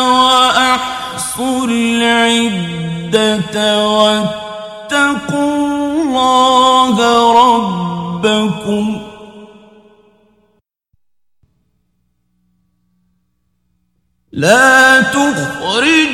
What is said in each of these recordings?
وأحصوا العدة واتقوا الله ربكم. لا تخرجوهن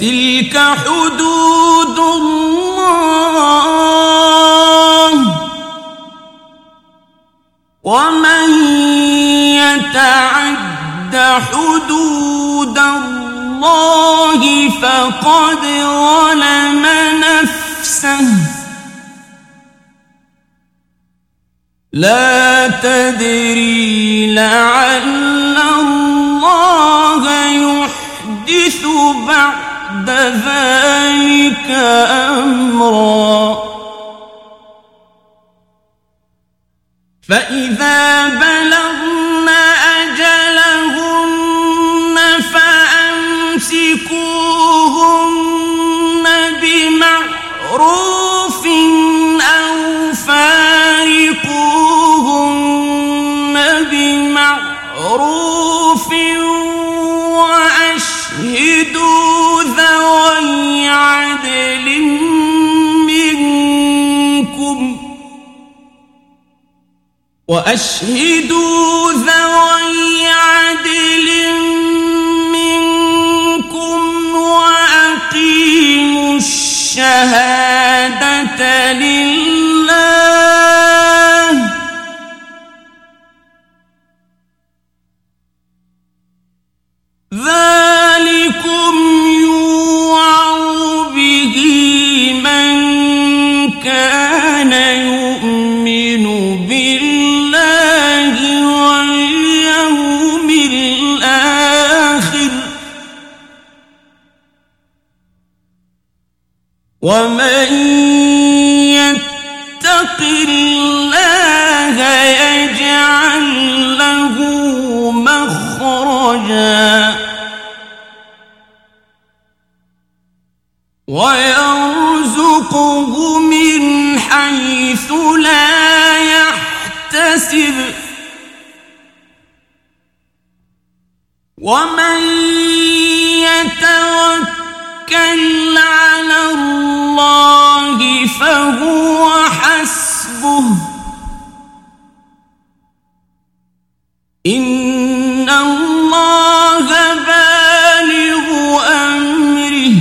وتلك حدود الله. ومن يتعد حدود الله فقد ظلم نفسه. لا تدري لعل الله يحدث بعد ذلك أمرا. فإذا بلغن أجلهن فأمسكوهن بمعروف أو فارقوهن بمعروف وأشهدوا عدل منكم وأشهدوا ذوي عدل منكم وأقيموا الشهادة. ومن يتق الله يجعل له مخرجا ويرزقه من حيث لا يحتسب ومن فهو حسبه. إن الله بالغ أمره.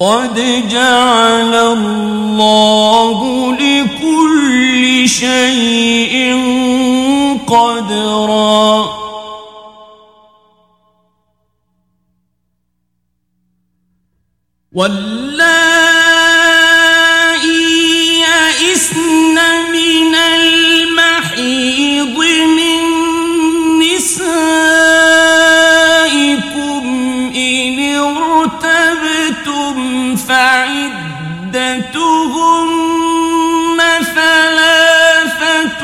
قد جعل الله لكل شيء قدرا. واللائي يئسن من المحيض من نسائكم إن ارتبتم فعدتهن ثلاثة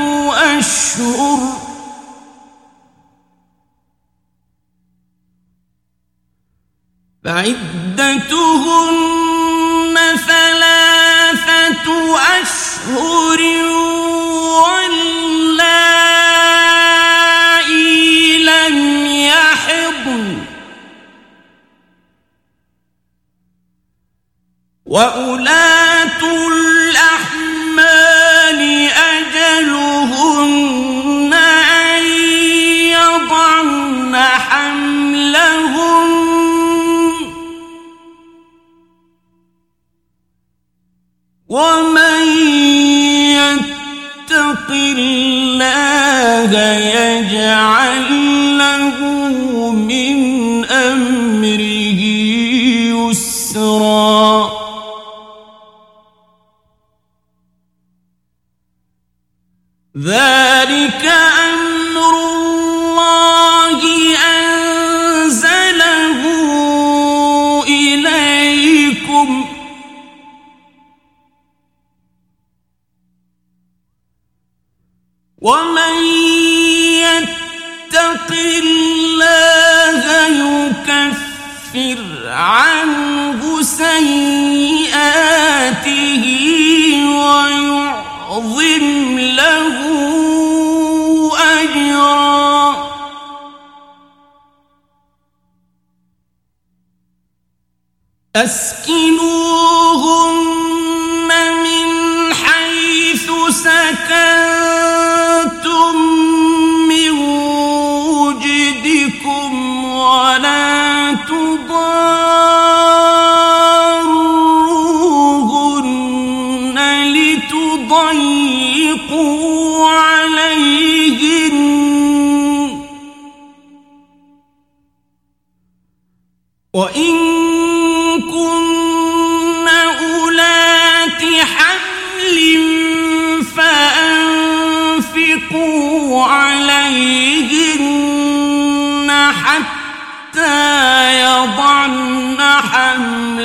أشهر فعدتهن ثلاثة أشهر واللائي لم يحضن. يتق الله يجعل له ومن يتق الله يكفر عنه سيئاته ويعظم له أجرا أسكنوهن عليهن وإن كن أولات حمل فأنفقوا عليهن حتى يضعن حملهن.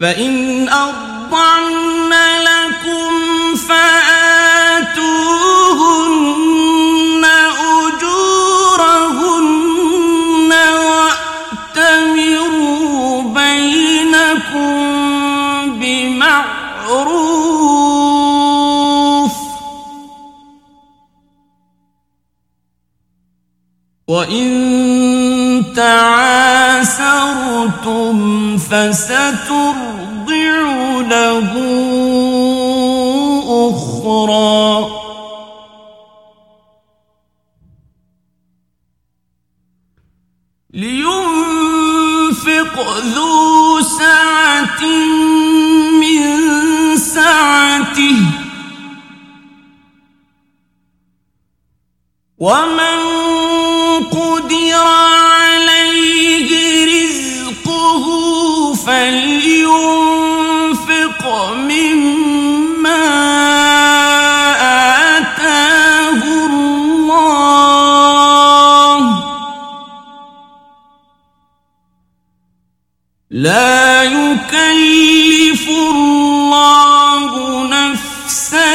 فإن أرضعن لكم فآتوهن أجورهن وأتمروا بينكم بمعروف وإن تعاسرتم فسترضع له أخرى لينفق ذو سعة لا يكلف الله نفسا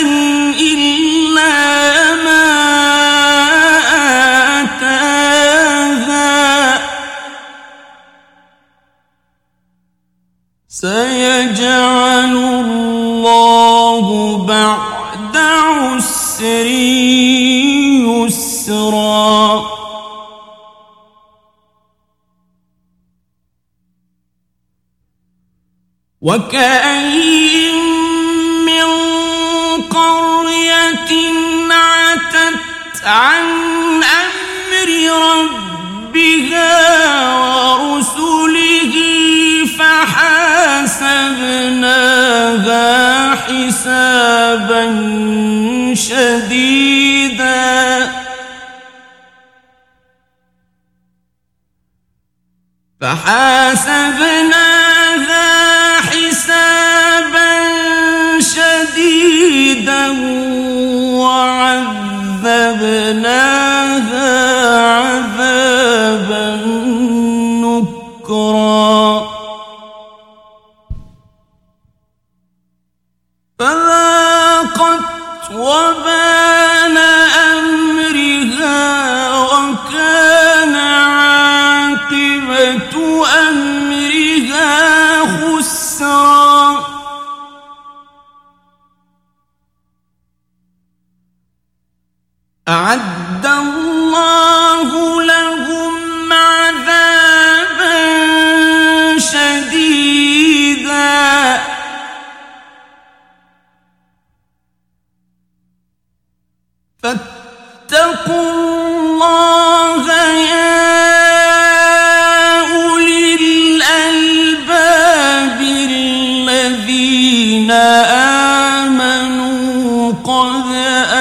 إلا ما آتاها. سيجعل الله بعد عسر يسرا. وكأين من قرية عتت عن أمر ربها ورسله فحاسبناها حسابا شديدا. فحاسبناها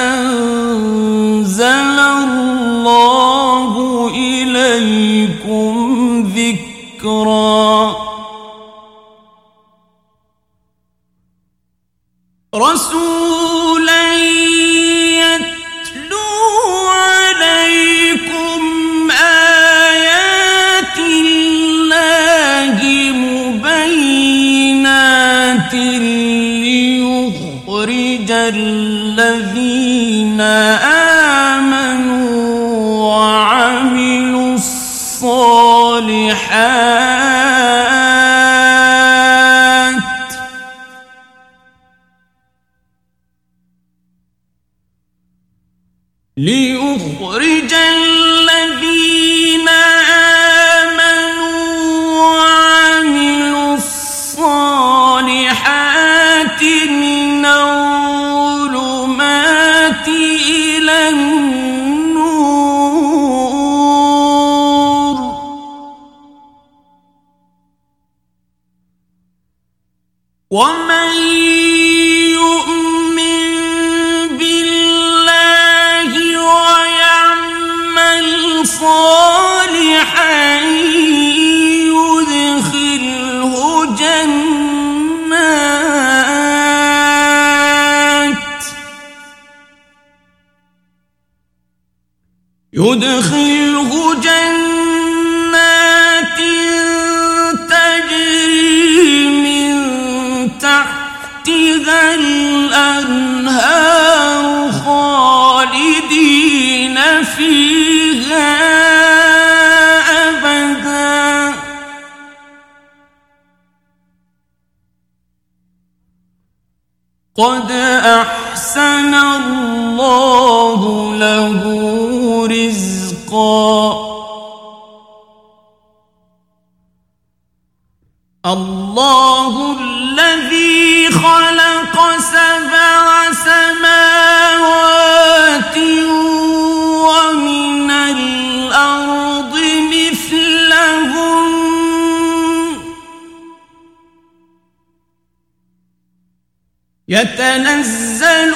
أنزل الله إليكم ذكرا. رسولا يتلو عليكم آيات الله مبينات الذين آمنوا يدخله جنات تجري من تحتها الأنهار خالدين فيها أبدا. قد الله الذي خلق سبع سماوات ومن الأرض مثلهم يتنزل